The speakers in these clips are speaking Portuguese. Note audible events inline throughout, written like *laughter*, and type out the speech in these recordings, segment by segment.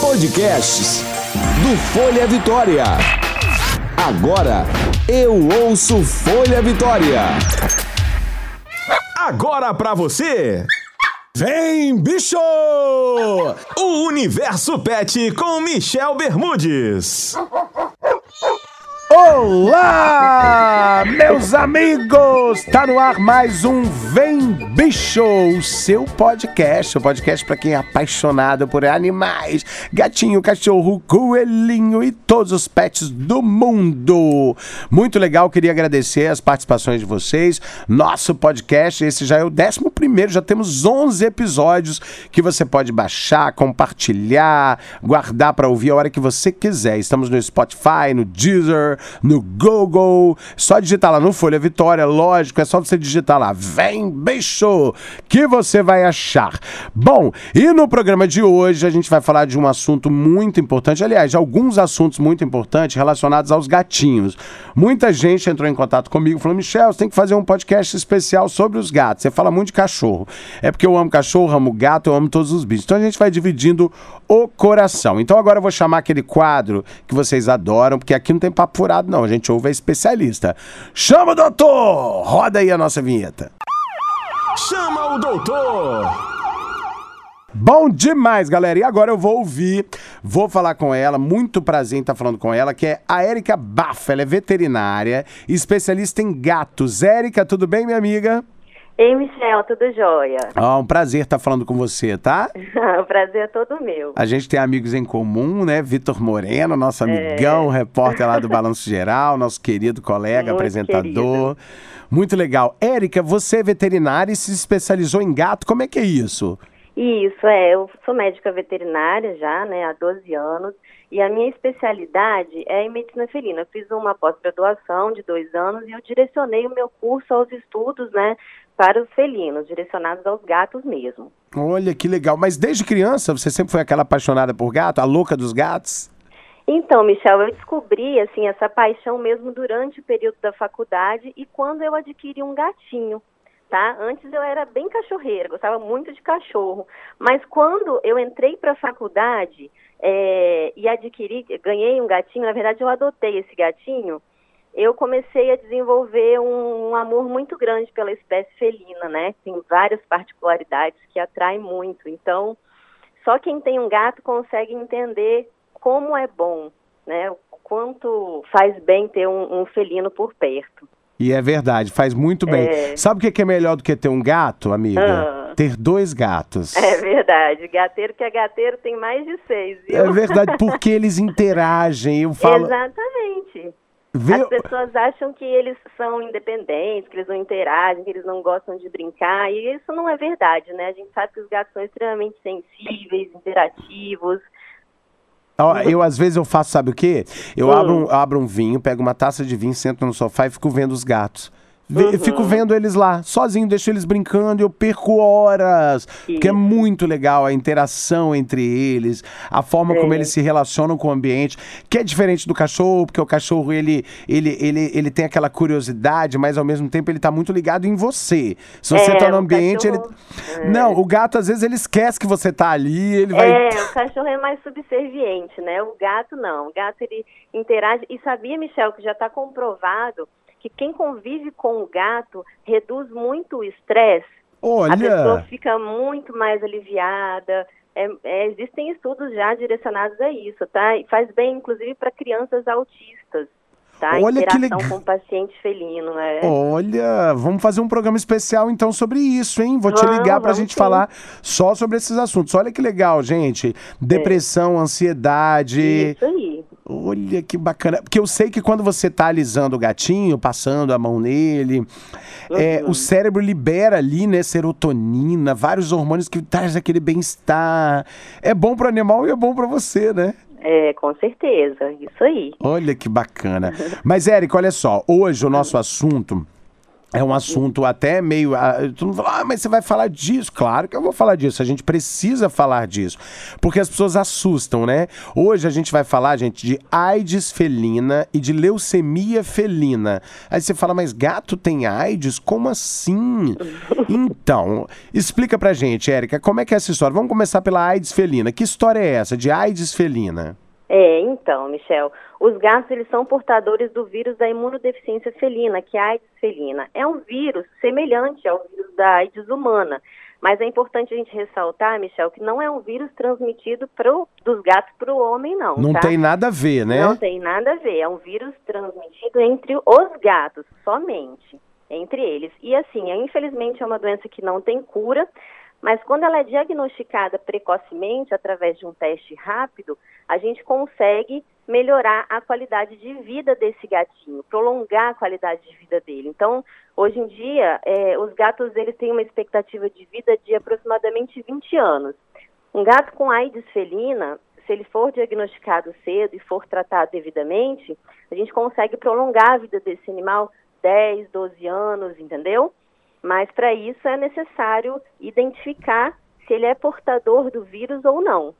Podcasts do Folha Vitória. Agora eu ouço Folha Vitória. Agora pra você. Vem, bicho! O Universo Pet com Michel Bermudes. Olá, meus amigos! Tá no ar mais um Vem Bicho, o seu podcast, o podcast para quem é apaixonado por animais, gatinho, cachorro, coelhinho e todos os pets do mundo. Muito legal, queria agradecer as participações de vocês. Nosso podcast, esse já é o 11 primeiro, já temos 11 episódios que você pode baixar, compartilhar, guardar para ouvir a hora que você quiser. Estamos no Spotify, no Deezer, no Google. Só digitar lá no Folha Vitória, lógico, é só você digitar lá, vem bicho, que você vai achar. Bom, e no programa de hoje a gente vai falar de um assunto muito importante, aliás, de alguns assuntos muito importantes relacionados aos gatinhos. Muita gente entrou em contato comigo falou: Michel, você tem que fazer um podcast especial sobre os gatos. Você fala muito de cachorro. É porque eu amo cachorro, amo gato, eu amo todos os bichos. Então a gente vai dividindo o coração. Então agora eu vou chamar aquele quadro que vocês adoram, porque aqui não tem papo furado, não. A gente ouve a especialista. Chama o doutor! Roda aí a nossa vinheta. Chama o doutor! Bom demais, galera. E agora eu vou ouvir, vou falar com ela, muito prazer em estar falando com ela, que é a Érica Baff. Ela é veterinária, especialista em gatos. Érica, tudo bem, minha amiga? Ei, Michel, tudo jóia? Ah, um prazer estar falando com você, tá? *laughs* o prazer é todo meu. A gente tem amigos em comum, né? Vitor Moreno, nosso amigão, é... repórter lá do Balanço Geral, nosso querido colega, Muito apresentador. Querido. Muito legal. Érica, você é veterinária e se especializou em gato, como é que é isso? Isso, é. Eu sou médica veterinária já, né, há 12 anos. E a minha especialidade é em medicina felina. Eu fiz uma pós-graduação de dois anos e eu direcionei o meu curso aos estudos, né, para os felinos, direcionados aos gatos mesmo. Olha que legal. Mas desde criança você sempre foi aquela apaixonada por gato, a louca dos gatos? Então, Michel, eu descobri assim essa paixão mesmo durante o período da faculdade e quando eu adquiri um gatinho tá? Antes eu era bem cachorreira, gostava muito de cachorro. Mas quando eu entrei para a faculdade é, e adquiri, ganhei um gatinho, na verdade eu adotei esse gatinho, eu comecei a desenvolver um, um, amor muito grande pela espécie felina, né? Tem várias particularidades que atraem muito. Então, só quem tem um gato consegue entender como é bom, né? O quanto faz bem ter um, um felino por perto. E é verdade, faz muito bem. É. Sabe o que é melhor do que ter um gato, amiga? Ah. Ter dois gatos. É verdade. Gateiro que é gateiro tem mais de seis, viu? É verdade, porque *laughs* eles interagem. Eu falo... Exatamente. As pessoas acham que eles são independentes, que eles não interagem, que eles não gostam de brincar, e isso não é verdade, né? A gente sabe que os gatos são extremamente sensíveis, interativos, eu, às vezes, eu faço, sabe o quê? Eu hum. abro, abro um vinho, pego uma taça de vinho, sento no sofá e fico vendo os gatos. Uhum. Fico vendo eles lá, sozinho, deixo eles brincando e eu perco horas. Isso. Porque é muito legal a interação entre eles, a forma é. como eles se relacionam com o ambiente, que é diferente do cachorro, porque o cachorro ele, ele, ele, ele tem aquela curiosidade, mas ao mesmo tempo ele está muito ligado em você. Se você está é, no ambiente, cachorro... ele. É. Não, o gato às vezes ele esquece que você está ali, ele vai. É, o cachorro é mais subserviente, né? O gato não. O gato ele interage. E sabia, Michel, que já está comprovado que quem convive com o gato reduz muito o estresse. Olha. A pessoa fica muito mais aliviada. É, é, existem estudos já direcionados a isso, tá? E faz bem, inclusive, para crianças autistas. Tá? Olha Interação que legal. com paciente felino, né? Olha, vamos fazer um programa especial então sobre isso, hein? Vou te vamos, ligar pra gente sim. falar só sobre esses assuntos. Olha que legal, gente. Depressão, é. ansiedade. Isso aí. Olha que bacana. Porque eu sei que quando você tá alisando o gatinho, passando a mão nele, uhum. é, o cérebro libera ali, né, serotonina, vários hormônios que traz aquele bem-estar. É bom pro animal e é bom para você, né? É, com certeza, isso aí. Olha que bacana. Mas, Érico, olha só, hoje o nosso assunto É um assunto até meio. Uh, tu não fala, ah, mas você vai falar disso? Claro que eu vou falar disso. A gente precisa falar disso. Porque as pessoas assustam, né? Hoje a gente vai falar, gente, de AIDS felina e de leucemia felina. Aí você fala, mas gato tem AIDS? Como assim? *laughs* então, explica pra gente, Érica, como é que é essa história? Vamos começar pela AIDS felina. Que história é essa de AIDS felina? É, então, Michel, os gatos eles são portadores do vírus da imunodeficiência felina, que é a AIDS felina. É um vírus semelhante ao vírus da AIDS humana, mas é importante a gente ressaltar, Michel, que não é um vírus transmitido pro, dos gatos para o homem, não. Não tá? tem nada a ver, né? Não tem nada a ver. É um vírus transmitido entre os gatos, somente entre eles. E assim, infelizmente é uma doença que não tem cura, mas quando ela é diagnosticada precocemente, através de um teste rápido, a gente consegue melhorar a qualidade de vida desse gatinho, prolongar a qualidade de vida dele. Então, hoje em dia, é, os gatos eles têm uma expectativa de vida de aproximadamente 20 anos. Um gato com AIDS felina, se ele for diagnosticado cedo e for tratado devidamente, a gente consegue prolongar a vida desse animal 10, 12 anos, entendeu? Mas para isso é necessário identificar se ele é portador do vírus ou não.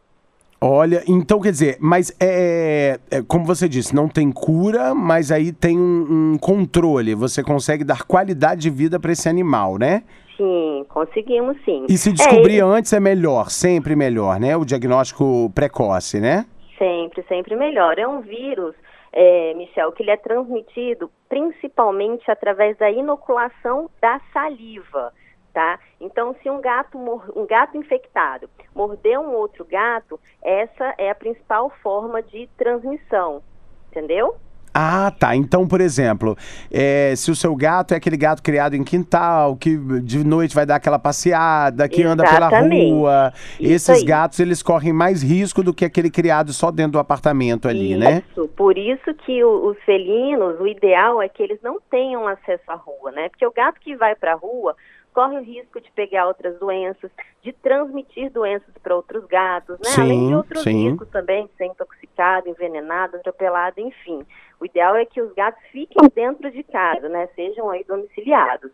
Olha, então quer dizer, mas é, é, como você disse, não tem cura, mas aí tem um, um controle. Você consegue dar qualidade de vida para esse animal, né? Sim, conseguimos sim. E se descobrir é, antes é melhor, sempre melhor, né? O diagnóstico precoce, né? Sempre, sempre melhor. É um vírus é, Michel, que ele é transmitido principalmente através da inoculação da saliva, tá? Então, se um gato, um gato infectado morder um outro gato, essa é a principal forma de transmissão, entendeu? Ah, tá. Então, por exemplo, é, se o seu gato é aquele gato criado em quintal, que de noite vai dar aquela passeada, que Exatamente. anda pela rua, Isso esses aí. gatos eles correm mais risco do que aquele criado só dentro do apartamento ali, isso. né? Isso. Por isso que o, os felinos, o ideal é que eles não tenham acesso à rua, né? Porque o gato que vai para a rua corre o risco de pegar outras doenças, de transmitir doenças para outros gatos, né? Sim, Além de outros sim. riscos também, de ser intoxicado, envenenado, atropelado, enfim. O ideal é que os gatos fiquem dentro de casa, né? Sejam aí domiciliados.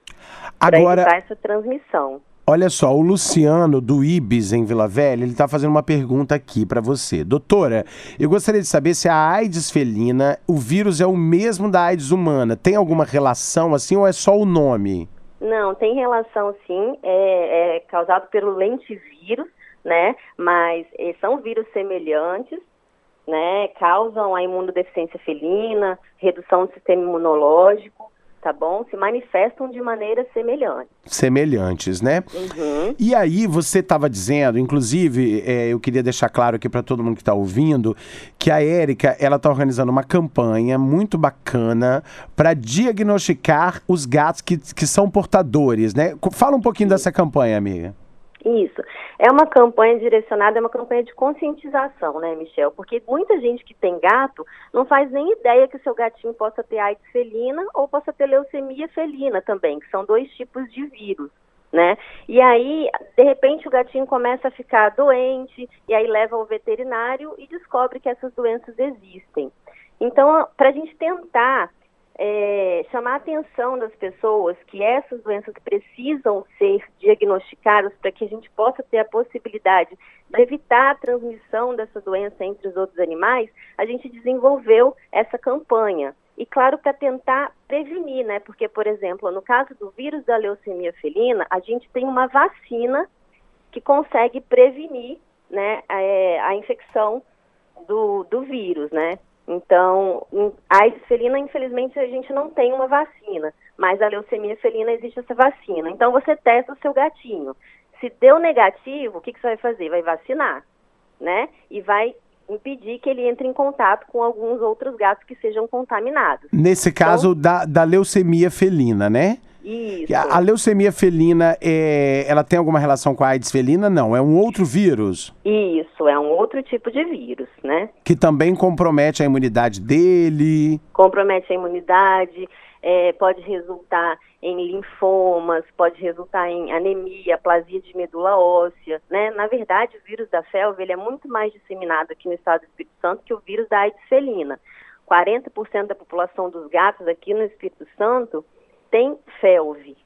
Agora, evitar essa transmissão. Olha só, o Luciano do Ibis em Vila Velha, ele está fazendo uma pergunta aqui para você. Doutora, eu gostaria de saber se a AIDS felina, o vírus é o mesmo da AIDS humana. Tem alguma relação assim ou é só o nome? Não, tem relação sim, é, é causado pelo lentivírus, né? Mas é, são vírus semelhantes, né? Causam a imunodeficiência felina, redução do sistema imunológico, tá bom? Se manifestam de maneira semelhante. Semelhantes, né? Uhum. E aí você estava dizendo, inclusive, é, eu queria deixar claro aqui para todo mundo que está ouvindo, que a Érica ela está organizando uma campanha muito bacana para diagnosticar os gatos que, que são portadores, né? Fala um pouquinho Sim. dessa campanha, amiga. Isso. É uma campanha direcionada, é uma campanha de conscientização, né, Michel? Porque muita gente que tem gato não faz nem ideia que o seu gatinho possa ter AIDS felina ou possa ter leucemia felina também, que são dois tipos de vírus. Né? E aí, de repente, o gatinho começa a ficar doente, e aí leva ao veterinário e descobre que essas doenças existem. Então, para a gente tentar é, chamar a atenção das pessoas que essas doenças precisam ser diagnosticadas para que a gente possa ter a possibilidade de evitar a transmissão dessa doença entre os outros animais, a gente desenvolveu essa campanha. E claro, para tentar prevenir, né? Porque, por exemplo, no caso do vírus da leucemia felina, a gente tem uma vacina que consegue prevenir né, a, é, a infecção do, do vírus, né? Então, a felina, infelizmente, a gente não tem uma vacina, mas a leucemia felina existe essa vacina. Então, você testa o seu gatinho. Se deu negativo, o que, que você vai fazer? Vai vacinar, né? E vai impedir que ele entre em contato com alguns outros gatos que sejam contaminados. Nesse caso então, da, da leucemia felina, né? Isso. A, a, leucemia felina, é, ela tem alguma relação com a AIDS felina? Não, é um outro vírus? Isso, é um outro tipo de vírus, né? Que também compromete a imunidade dele? Compromete a imunidade, é, pode resultar em linfomas, pode resultar em anemia, plasia de medula óssea, né? Na verdade, o vírus da felve, ele é muito mais disseminado aqui no estado do Espírito Santo que o vírus da AIDS felina. 40% da população dos gatos aqui no Espírito Santo tem felve.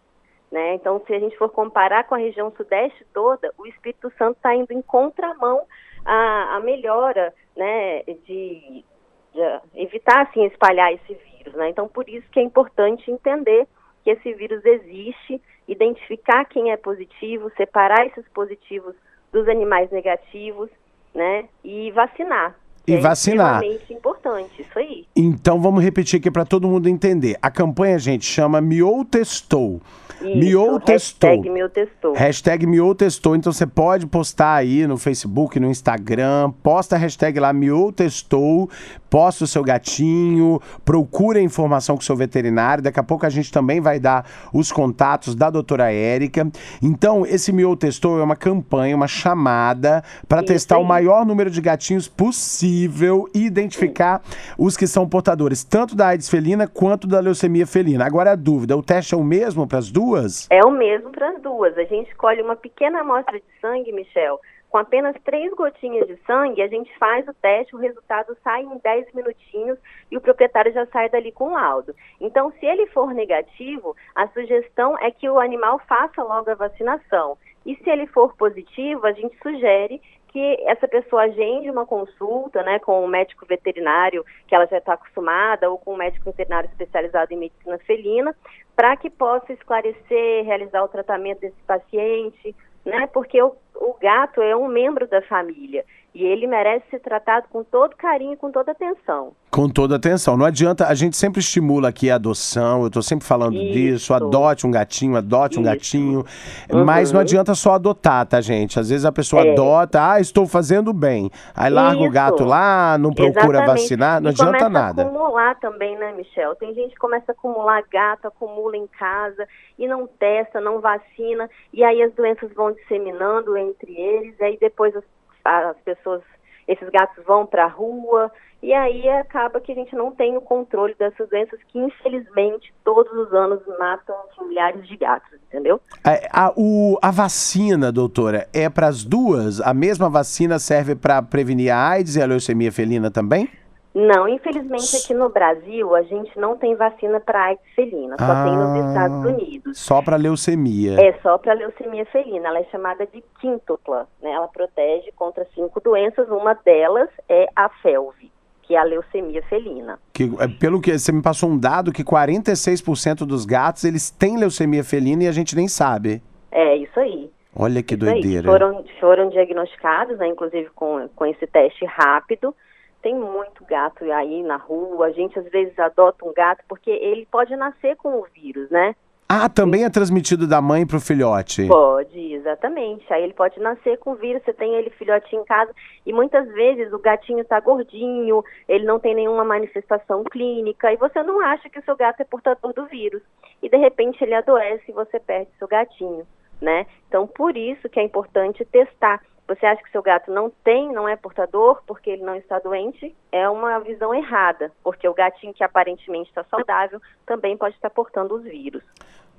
Né? Então, se a gente for comparar com a região sudeste toda, o Espírito Santo está indo em contramão à, à melhora né, de, de, evitar assim, espalhar esse vírus. Né? Então, por isso que é importante entender que esse vírus existe, identificar quem é positivo, separar esses positivos dos animais negativos né, e vacinar. E é vacinar. extremamente importante, isso aí. Então vamos repetir aqui para todo mundo entender. A campanha, gente, chama Miou Testou. Miou Testou. Hashtag Miou Testou. Hashtag Miou Testou. Então você pode postar aí no Facebook, no Instagram, posta a hashtag lá Miou Testou, posta o seu gatinho, procura a informação com o seu veterinário. Daqui a pouco a gente também vai dar os contatos da doutora Érica. Então, esse Miou Testou é uma campanha, uma chamada para testar aí. o maior número de gatinhos possível e identificar os que são portadores, tanto da AIDS felina quanto da leucemia felina. Agora a dúvida, o teste é o mesmo para as duas? É o mesmo para as duas. A gente escolhe uma pequena amostra de sangue, Michel. Com apenas três gotinhas de sangue, a gente faz o teste, o resultado sai em 10 minutinhos e o proprietário já sai dali com laudo. Então, se ele for negativo, a sugestão é que o animal faça logo a vacinação. E se ele for positivo, a gente sugere que essa pessoa agende uma consulta né, com um médico veterinário que ela já está acostumada ou com um médico veterinário especializado em medicina felina, para que possa esclarecer, realizar o tratamento desse paciente, né? Porque o, o gato é um membro da família e ele merece ser tratado com todo carinho, com toda atenção. Com toda atenção. Não adianta, a gente sempre estimula aqui a adoção, eu estou sempre falando Isso. disso, adote um gatinho, adote Isso. um gatinho. Uhum. Mas não adianta só adotar, tá, gente? Às vezes a pessoa é. adota, ah, estou fazendo bem. Aí larga Isso. o gato lá, não procura Exatamente. vacinar, não e adianta começa nada. A acumular também, né, Michel? Tem gente que começa a acumular gato, acumula em casa e não testa, não vacina, e aí as doenças vão disseminando entre eles, e aí depois as as pessoas, esses gatos vão para a rua, e aí acaba que a gente não tem o controle dessas doenças que, infelizmente, todos os anos matam milhares de gatos, entendeu? É, a, o, a vacina, doutora, é para as duas? A mesma vacina serve para prevenir a AIDS e a leucemia felina também? Não, infelizmente aqui no Brasil a gente não tem vacina para AIDS felina, só ah, tem nos ah, Estados Unidos. Só para leucemia. É só para leucemia felina. Ela é chamada de quíntupla, né? Ela protege contra cinco doenças. Uma delas é a felve, que é a leucemia felina. Que, é, pelo que você me passou um dado que 46% dos gatos eles têm leucemia felina e a gente nem sabe. É isso aí. Olha que isso doideira. Foram, foram diagnosticados, né, inclusive com, com esse teste rápido tem muito gato aí na rua, a gente às vezes adota um gato porque ele pode nascer com o vírus, né? Ah, também é transmitido da mãe para o filhote? Pode, exatamente. Aí ele pode nascer com o vírus, você tem ele filhotinho em casa e muitas vezes o gatinho está gordinho, ele não tem nenhuma manifestação clínica e você não acha que o seu gato é portador do vírus. E de repente ele adoece e você perde seu gatinho, né? Então por isso que é importante testar. Você acha que seu gato não tem, não é portador, porque ele não está doente? É uma visão errada, porque o gatinho que aparentemente está saudável também pode estar portando os vírus.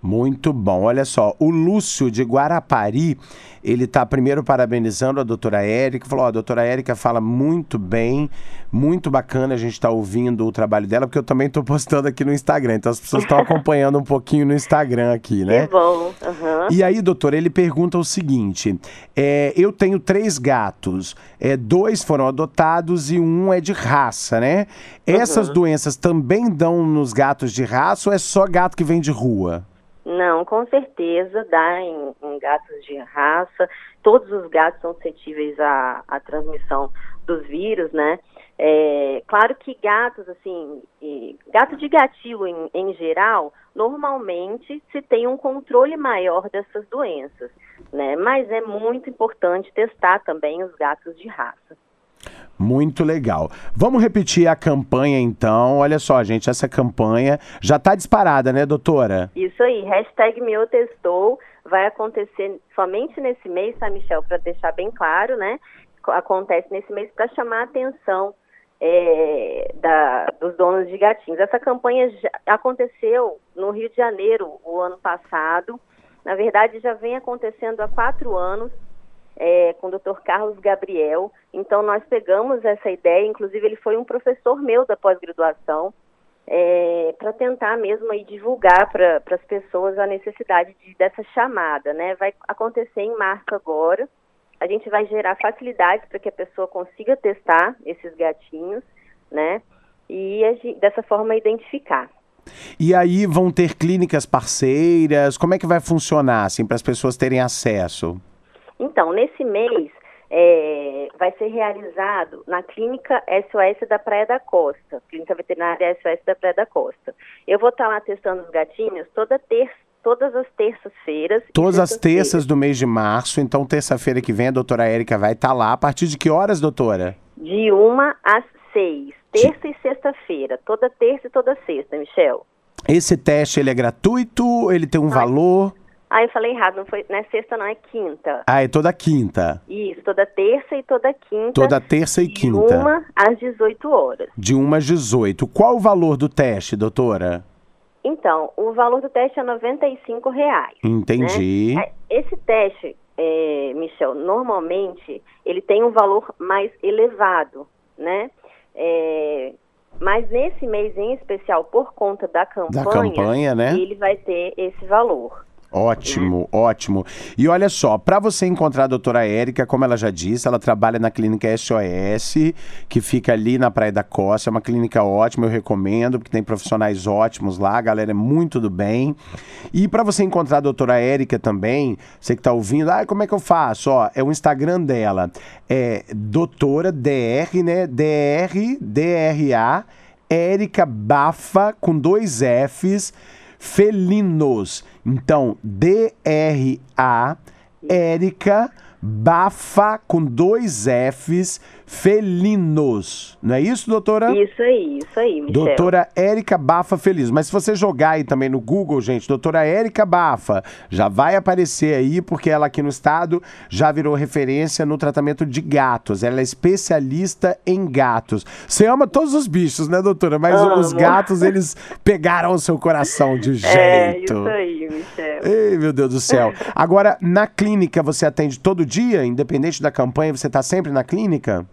Muito bom. Olha só, o Lúcio de Guarapari, ele está primeiro parabenizando a doutora Érica, falou, ó, a doutora Érica fala muito bem, muito bacana a gente estar tá ouvindo o trabalho dela, porque eu também estou postando aqui no Instagram, então as pessoas estão *laughs* acompanhando um pouquinho no Instagram aqui, né? Que bom. Uhum. E aí, doutora, ele pergunta o seguinte, é, eu tenho três gatos, é, dois foram adotados e um é de raça, né? Essas uhum. doenças também dão nos gatos de raça ou é só gato que vem de rua? Não, com certeza dá em, em, gatos de raça. Todos os gatos são suscetíveis à, à transmissão dos vírus, né? É, claro que gatos, assim, gato de gatilho em, em geral, normalmente se tem um controle maior dessas doenças, né? Mas é muito importante testar também os gatos de raça. Muito legal. Vamos repetir a campanha então. Olha só, gente, essa campanha já está disparada, né, doutora? Isso aí, hashtag vai acontecer somente nesse mês, tá, Michel? Para deixar bem claro, né? Acontece nesse mês para chamar a atenção é, da, dos donos de gatinhos. Essa campanha aconteceu no Rio de Janeiro o ano passado. Na verdade, já vem acontecendo há quatro anos é, com o Dr. Carlos Gabriel. Então, nós pegamos essa ideia, inclusive, ele foi um professor meu da pós-graduação. é, para tentar mesmo aí divulgar para as pessoas a necessidade de, dessa chamada, né? Vai acontecer em março agora. A gente vai gerar facilidades para que a pessoa consiga testar esses gatinhos, né? E dessa forma identificar. E aí vão ter clínicas parceiras? Como é que vai funcionar assim para as pessoas terem acesso? Então, nesse mês é, vai ser realizado na Clínica SOS da Praia da Costa, Clínica Veterinária SOS da Praia da Costa. Eu vou estar lá testando os gatinhos toda terça todas as terças-feiras. Todas as terças do mês de março. Então, terça-feira que vem, a doutora Érica vai estar lá. A partir de que horas, doutora? De uma às seis. Terça de... e sexta-feira. Toda terça e toda sexta, Michel. Esse teste, ele é gratuito? Ele tem um valor? Ah, eu falei errado, não, foi, não é sexta, não, é quinta. Ah, é toda quinta. Isso, toda terça e toda quinta. Toda terça e quinta. De uma às 18 horas. De uma às 18. Qual o valor do teste, doutora? Então, o valor do teste é 95 reais. Entendi. Né? Esse teste, é, Michel, normalmente ele tem um valor mais elevado, né? É, mas nesse mês em especial, por conta da campanha, da campanha né? ele vai ter esse valor. Ótimo, ótimo. E olha só, para você encontrar a doutora Érica, como ela já disse, ela trabalha na clínica SOS, que fica ali na Praia da Costa. É uma clínica ótima, eu recomendo, porque tem profissionais ótimos lá, a galera é muito do bem. E para você encontrar a doutora Érica também, você que tá ouvindo, ah, como é que eu faço? Ó, é o Instagram dela, é doutora DR, né? DR, D-R-A, Érica Bafa, com dois Fs, felinos. Então, D-R-A, Érica Bafa com dois Fs, felinos. Não é isso, doutora? Isso aí, isso aí, Michel. Doutora Érica Bafa Feliz. Mas se você jogar aí também no Google, gente, doutora Érica Bafa, já vai aparecer aí, porque ela aqui no estado já virou referência no tratamento de gatos. Ela é especialista em gatos. Você ama todos os bichos, né, doutora? Mas Amo. os gatos, eles pegaram o seu coração de jeito. *laughs* É, isso aí, Michel. Ei, meu Deus do céu. Agora, na clínica você atende todo dia, independente da campanha, você está sempre na clínica?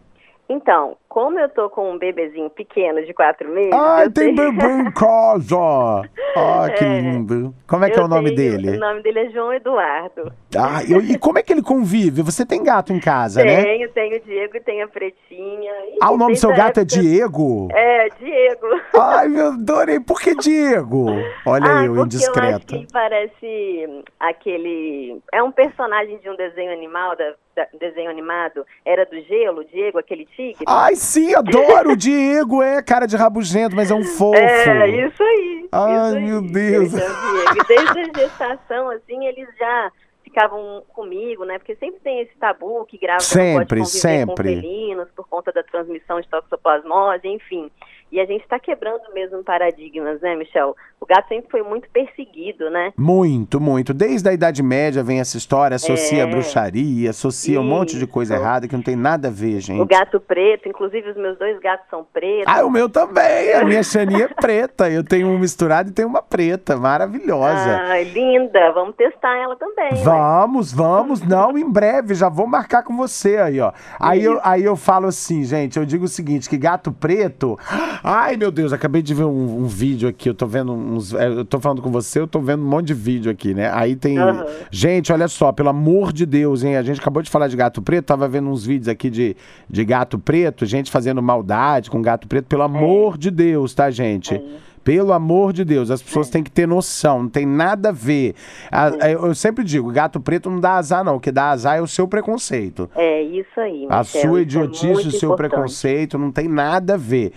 Então, como eu tô com um bebezinho pequeno de quatro meses. Ai, tem tenho... bebê em *laughs* casa! Ai, que é, lindo. Como é que é o nome tenho... dele? O nome dele é João Eduardo. Ah, eu... e como é que ele convive? Você tem gato em casa, tenho, né? Tenho, tenho o Diego e tenho a Pretinha. ah, o nome do seu gato é época... é Diego? É, Diego. *laughs* Ai, meu adorei. Por que Diego? Olha ah, eu, indiscreta. Eu acho que parece aquele... É um personagem de um desenho animal, da, desenho animado. Era do Gelo, Diego, aquele tigre. Ai, sim, adoro! o Diego é cara de rabugento, mas é um fofo. É, isso aí. Ai, isso meu Deus. Desde a gestação, assim, eles já ficavam comigo, né? Porque sempre tem esse tabu que grava sempre, sempre. com felinos por conta da transmissão de toxoplasmose, enfim. E a gente está quebrando mesmo paradigmas, né, Michel? O gato sempre foi muito perseguido, né? Muito, muito. Desde a Idade Média vem essa história, associa é. bruxaria, associa Isso. um monte de coisa errada que não tem nada a ver, gente. O gato preto, inclusive os meus dois gatos são pretos. Ah, o meu também. A minha Xaninha é preta. Eu tenho uma misturada e tenho uma preta, maravilhosa. Ah, linda. Vamos testar ela também. Vamos, né? vamos. Não, em breve. Já vou marcar com você aí, ó. Aí eu, aí eu falo assim, gente, eu digo o seguinte, que gato preto Ai, meu Deus, acabei de ver um, um vídeo aqui. Eu tô vendo uns. É, eu tô falando com você, eu tô vendo um monte de vídeo aqui, né? Aí tem. Uhum. Gente, olha só, pelo amor de Deus, hein? A gente acabou de falar de gato preto, tava vendo uns vídeos aqui de, de gato preto, gente fazendo maldade com gato preto. Pelo amor é. de Deus, tá, gente? É. Pelo amor de Deus, as pessoas é. têm que ter noção, não tem nada a ver. A, é. eu sempre digo, gato preto não dá azar, não. O que dá azar é o seu preconceito. É isso aí. Michel, a sua é idiotice, é o seu importante. preconceito, não tem nada a ver.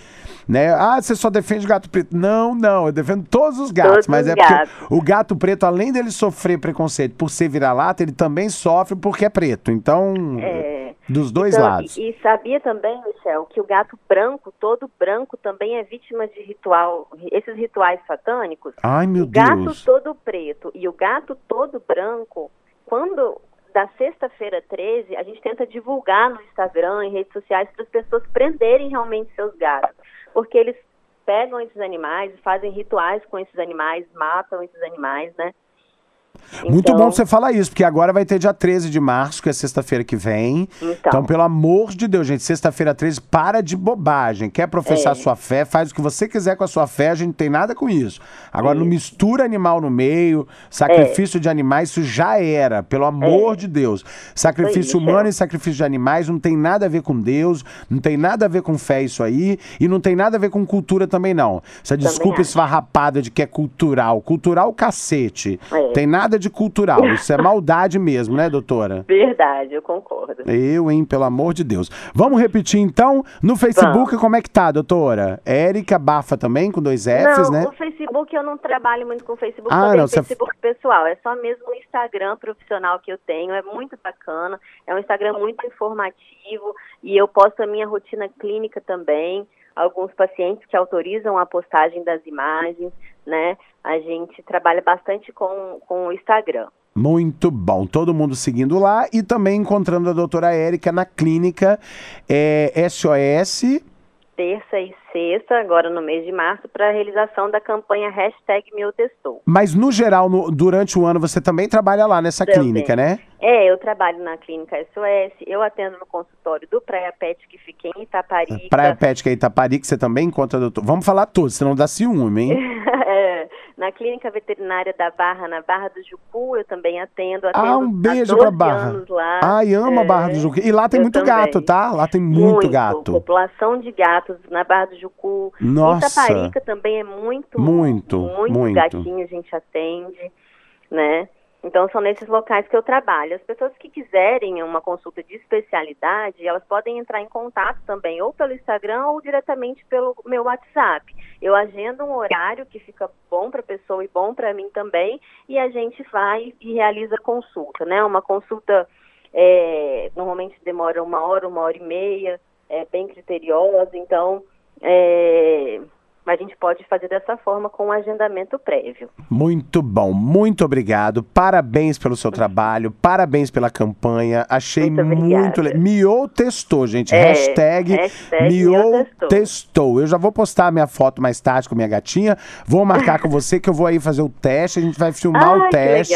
Né? Ah, você só defende gato preto. Não, não, eu defendo todos os gatos, todos mas é gatos. porque o gato preto, além dele sofrer preconceito por ser vira-lata, ele também sofre porque é preto. Então. É dos dois então, lados. E, e, sabia também, Michel, que o gato branco, todo branco, também é vítima de ritual, esses rituais satânicos. Ai, meu o Deus. O gato todo preto e o gato todo branco, quando da sexta-feira 13, a gente tenta divulgar no Instagram, em redes sociais, para as pessoas prenderem realmente seus gatos. Porque eles pegam esses animais, fazem rituais com esses animais, matam esses animais, né? Muito Então- bom você falar isso, porque agora vai ter dia 13 de março, que é sexta-feira que vem. Então. pelo amor de Deus, gente, sexta-feira 13, para de bobagem. Quer professar É. sua fé, faz o que você quiser com a sua fé, a gente não tem nada com isso. Agora, não mistura animal no meio, sacrifício de animais, isso já era, pelo amor de Deus. Sacrifício humano e sacrifício de animais não tem nada a ver com Deus, não tem nada a ver com fé isso aí, e não tem nada a ver com cultura também não. Essa desculpa acho. esfarrapada de que é cultural. Cultural cacete. É. Tem nada de cultural. Isso é maldade mesmo, né, doutora? Verdade, eu concordo. Eu, hein, pelo amor de Deus. Vamos repetir então no Facebook como é que tá, doutora? Érica Bafa também, com dois Fs, não, né? o Facebook eu não trabalho muito com o Facebook, Ah, não, você- Facebook pessoal. É só mesmo o Instagram profissional que eu tenho. É muito bacana. É um Instagram muito informativo e eu posto a minha rotina clínica também. Alguns pacientes que autorizam a postagem das imagens, né? A gente trabalha bastante com, com o Instagram. Muito bom. Todo mundo seguindo lá e também encontrando a doutora Érica na clínica é, SOS. Terça e sexta, agora no mês de março, para a realização da campanha hashtag Meu Testou. Mas no geral, no- durante o ano, você também trabalha lá nessa Também. clínica, né? É, eu trabalho na clínica SOS, eu atendo no consultório do Praia Pet, que fica em Itaparica. Praia Pet, que é Itapari, que você também encontra, doutor. Vamos falar todos, senão dá ciúme, hein? *laughs* *laughs* É, na clínica veterinária da Barra, na Barra do Jucu, eu também atendo. atendo Ah, um beijo 12 pra Barra. lá. Ai, amo a É, Barra do Jucu. E lá tem muito também. gato, tá? Lá tem muito, gato. População de gatos na Barra do Jucu. Nossa. Itaparica também é muito, Muito, muito, muito. gatinho a gente atende, né? Então são nesses locais que eu trabalho. As pessoas que quiserem uma consulta de especialidade, elas podem entrar em contato também, ou pelo Instagram ou diretamente pelo meu WhatsApp. Eu agendo um horário que fica bom para a pessoa e bom para mim também, e a gente vai e realiza a consulta, né? Uma consulta é, normalmente demora uma hora, uma hora e meia, é bem criteriosa, então é, a gente pode fazer dessa forma com um agendamento prévio. Muito bom, muito obrigado. Parabéns pelo seu trabalho, parabéns pela campanha. Achei Muito muito legal. Miou testou, gente. É, hashtag, hashtag Miou testou. testou. Eu já vou postar a minha foto mais tarde com minha gatinha. Vou marcar com você que eu vou aí fazer o teste. A gente vai filmar Ai, o teste.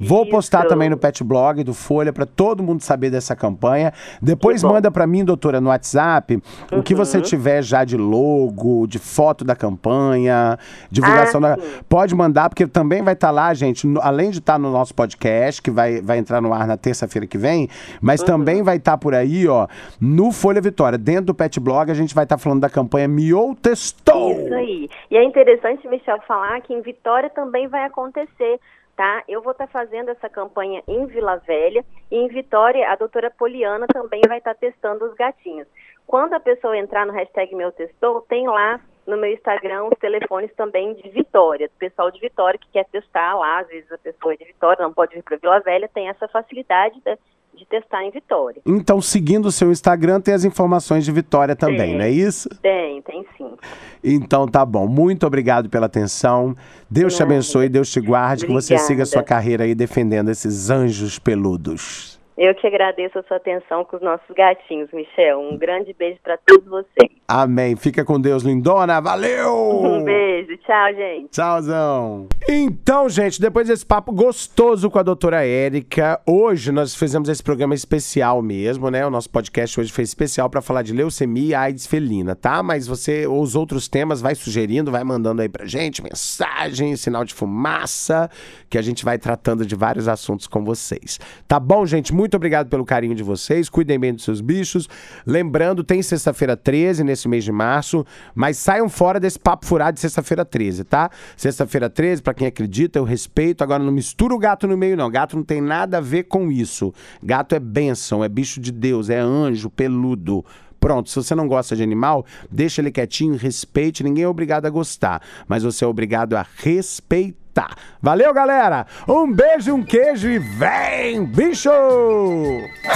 Vou postar Isso. também no Pet Blog do Folha para todo mundo saber dessa campanha. Depois manda para mim, doutora, no WhatsApp, o que você Uhum. tiver já de logo, de foto da campanha, divulgação Ah, da. sim. Pode mandar, porque também vai estar lá, gente, no- além de estar no nosso podcast, que vai, vai entrar no ar na terça-feira que vem, mas Uhum. também vai estar por aí, ó, no Folha Vitória. Dentro do Pet Blog, a gente vai estar falando da campanha Miou Testou. Isso aí. E é interessante, Michel, falar que em Vitória também vai acontecer, tá? Eu vou estar fazendo essa campanha em Vila Velha e em Vitória a doutora Poliana também vai estar testando os gatinhos. Quando a pessoa entrar no hashtag Meu Testou, tem lá no meu Instagram os telefones também de Vitória, do pessoal de Vitória que quer testar lá, às vezes a pessoa é de Vitória, não pode vir para Vila Velha, tem essa facilidade de, de testar em Vitória. Então, seguindo o seu Instagram, tem as informações de Vitória também, Tem. não é isso? Tem, tem sim. Então tá bom. Muito obrigado pela atenção. Deus te Nada. abençoe, Deus te guarde, que você Obrigada. siga a sua carreira aí defendendo esses anjos peludos. Eu que agradeço a sua atenção com os nossos gatinhos, Michel. Um grande beijo para todos vocês. Amém. Fica com Deus, lindona. Valeu! Um beijo, tchau, gente. Tchauzão. Então, gente, depois desse papo gostoso com a doutora Érica, hoje nós fizemos esse programa especial mesmo, né? O nosso podcast hoje foi especial para falar de leucemia e AIDS felina, tá? Mas você, os outros temas, vai sugerindo, vai mandando aí pra gente mensagem, sinal de fumaça, que a gente vai tratando de vários assuntos com vocês. Tá bom, gente? Muito obrigado pelo carinho de vocês. Cuidem bem dos seus bichos. Lembrando, tem sexta-feira 13 nesse mês de março, mas saiam fora desse papo furado de sexta-feira 13, tá? Sexta-feira 13, pra quem acredita, eu respeito. Agora não mistura o gato no meio, não. Gato não tem nada a ver com isso. Gato é bênção, é bicho de Deus, é anjo peludo. Pronto, se você não gosta de animal, deixa ele quietinho, respeite. Ninguém é obrigado a gostar, mas você é obrigado a respeitar. Valeu, galera! Um beijo, um queijo e vem, bicho!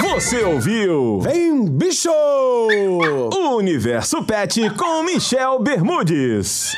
Você ouviu? Vem, bicho! O Universo Pet com Michel Bermudes.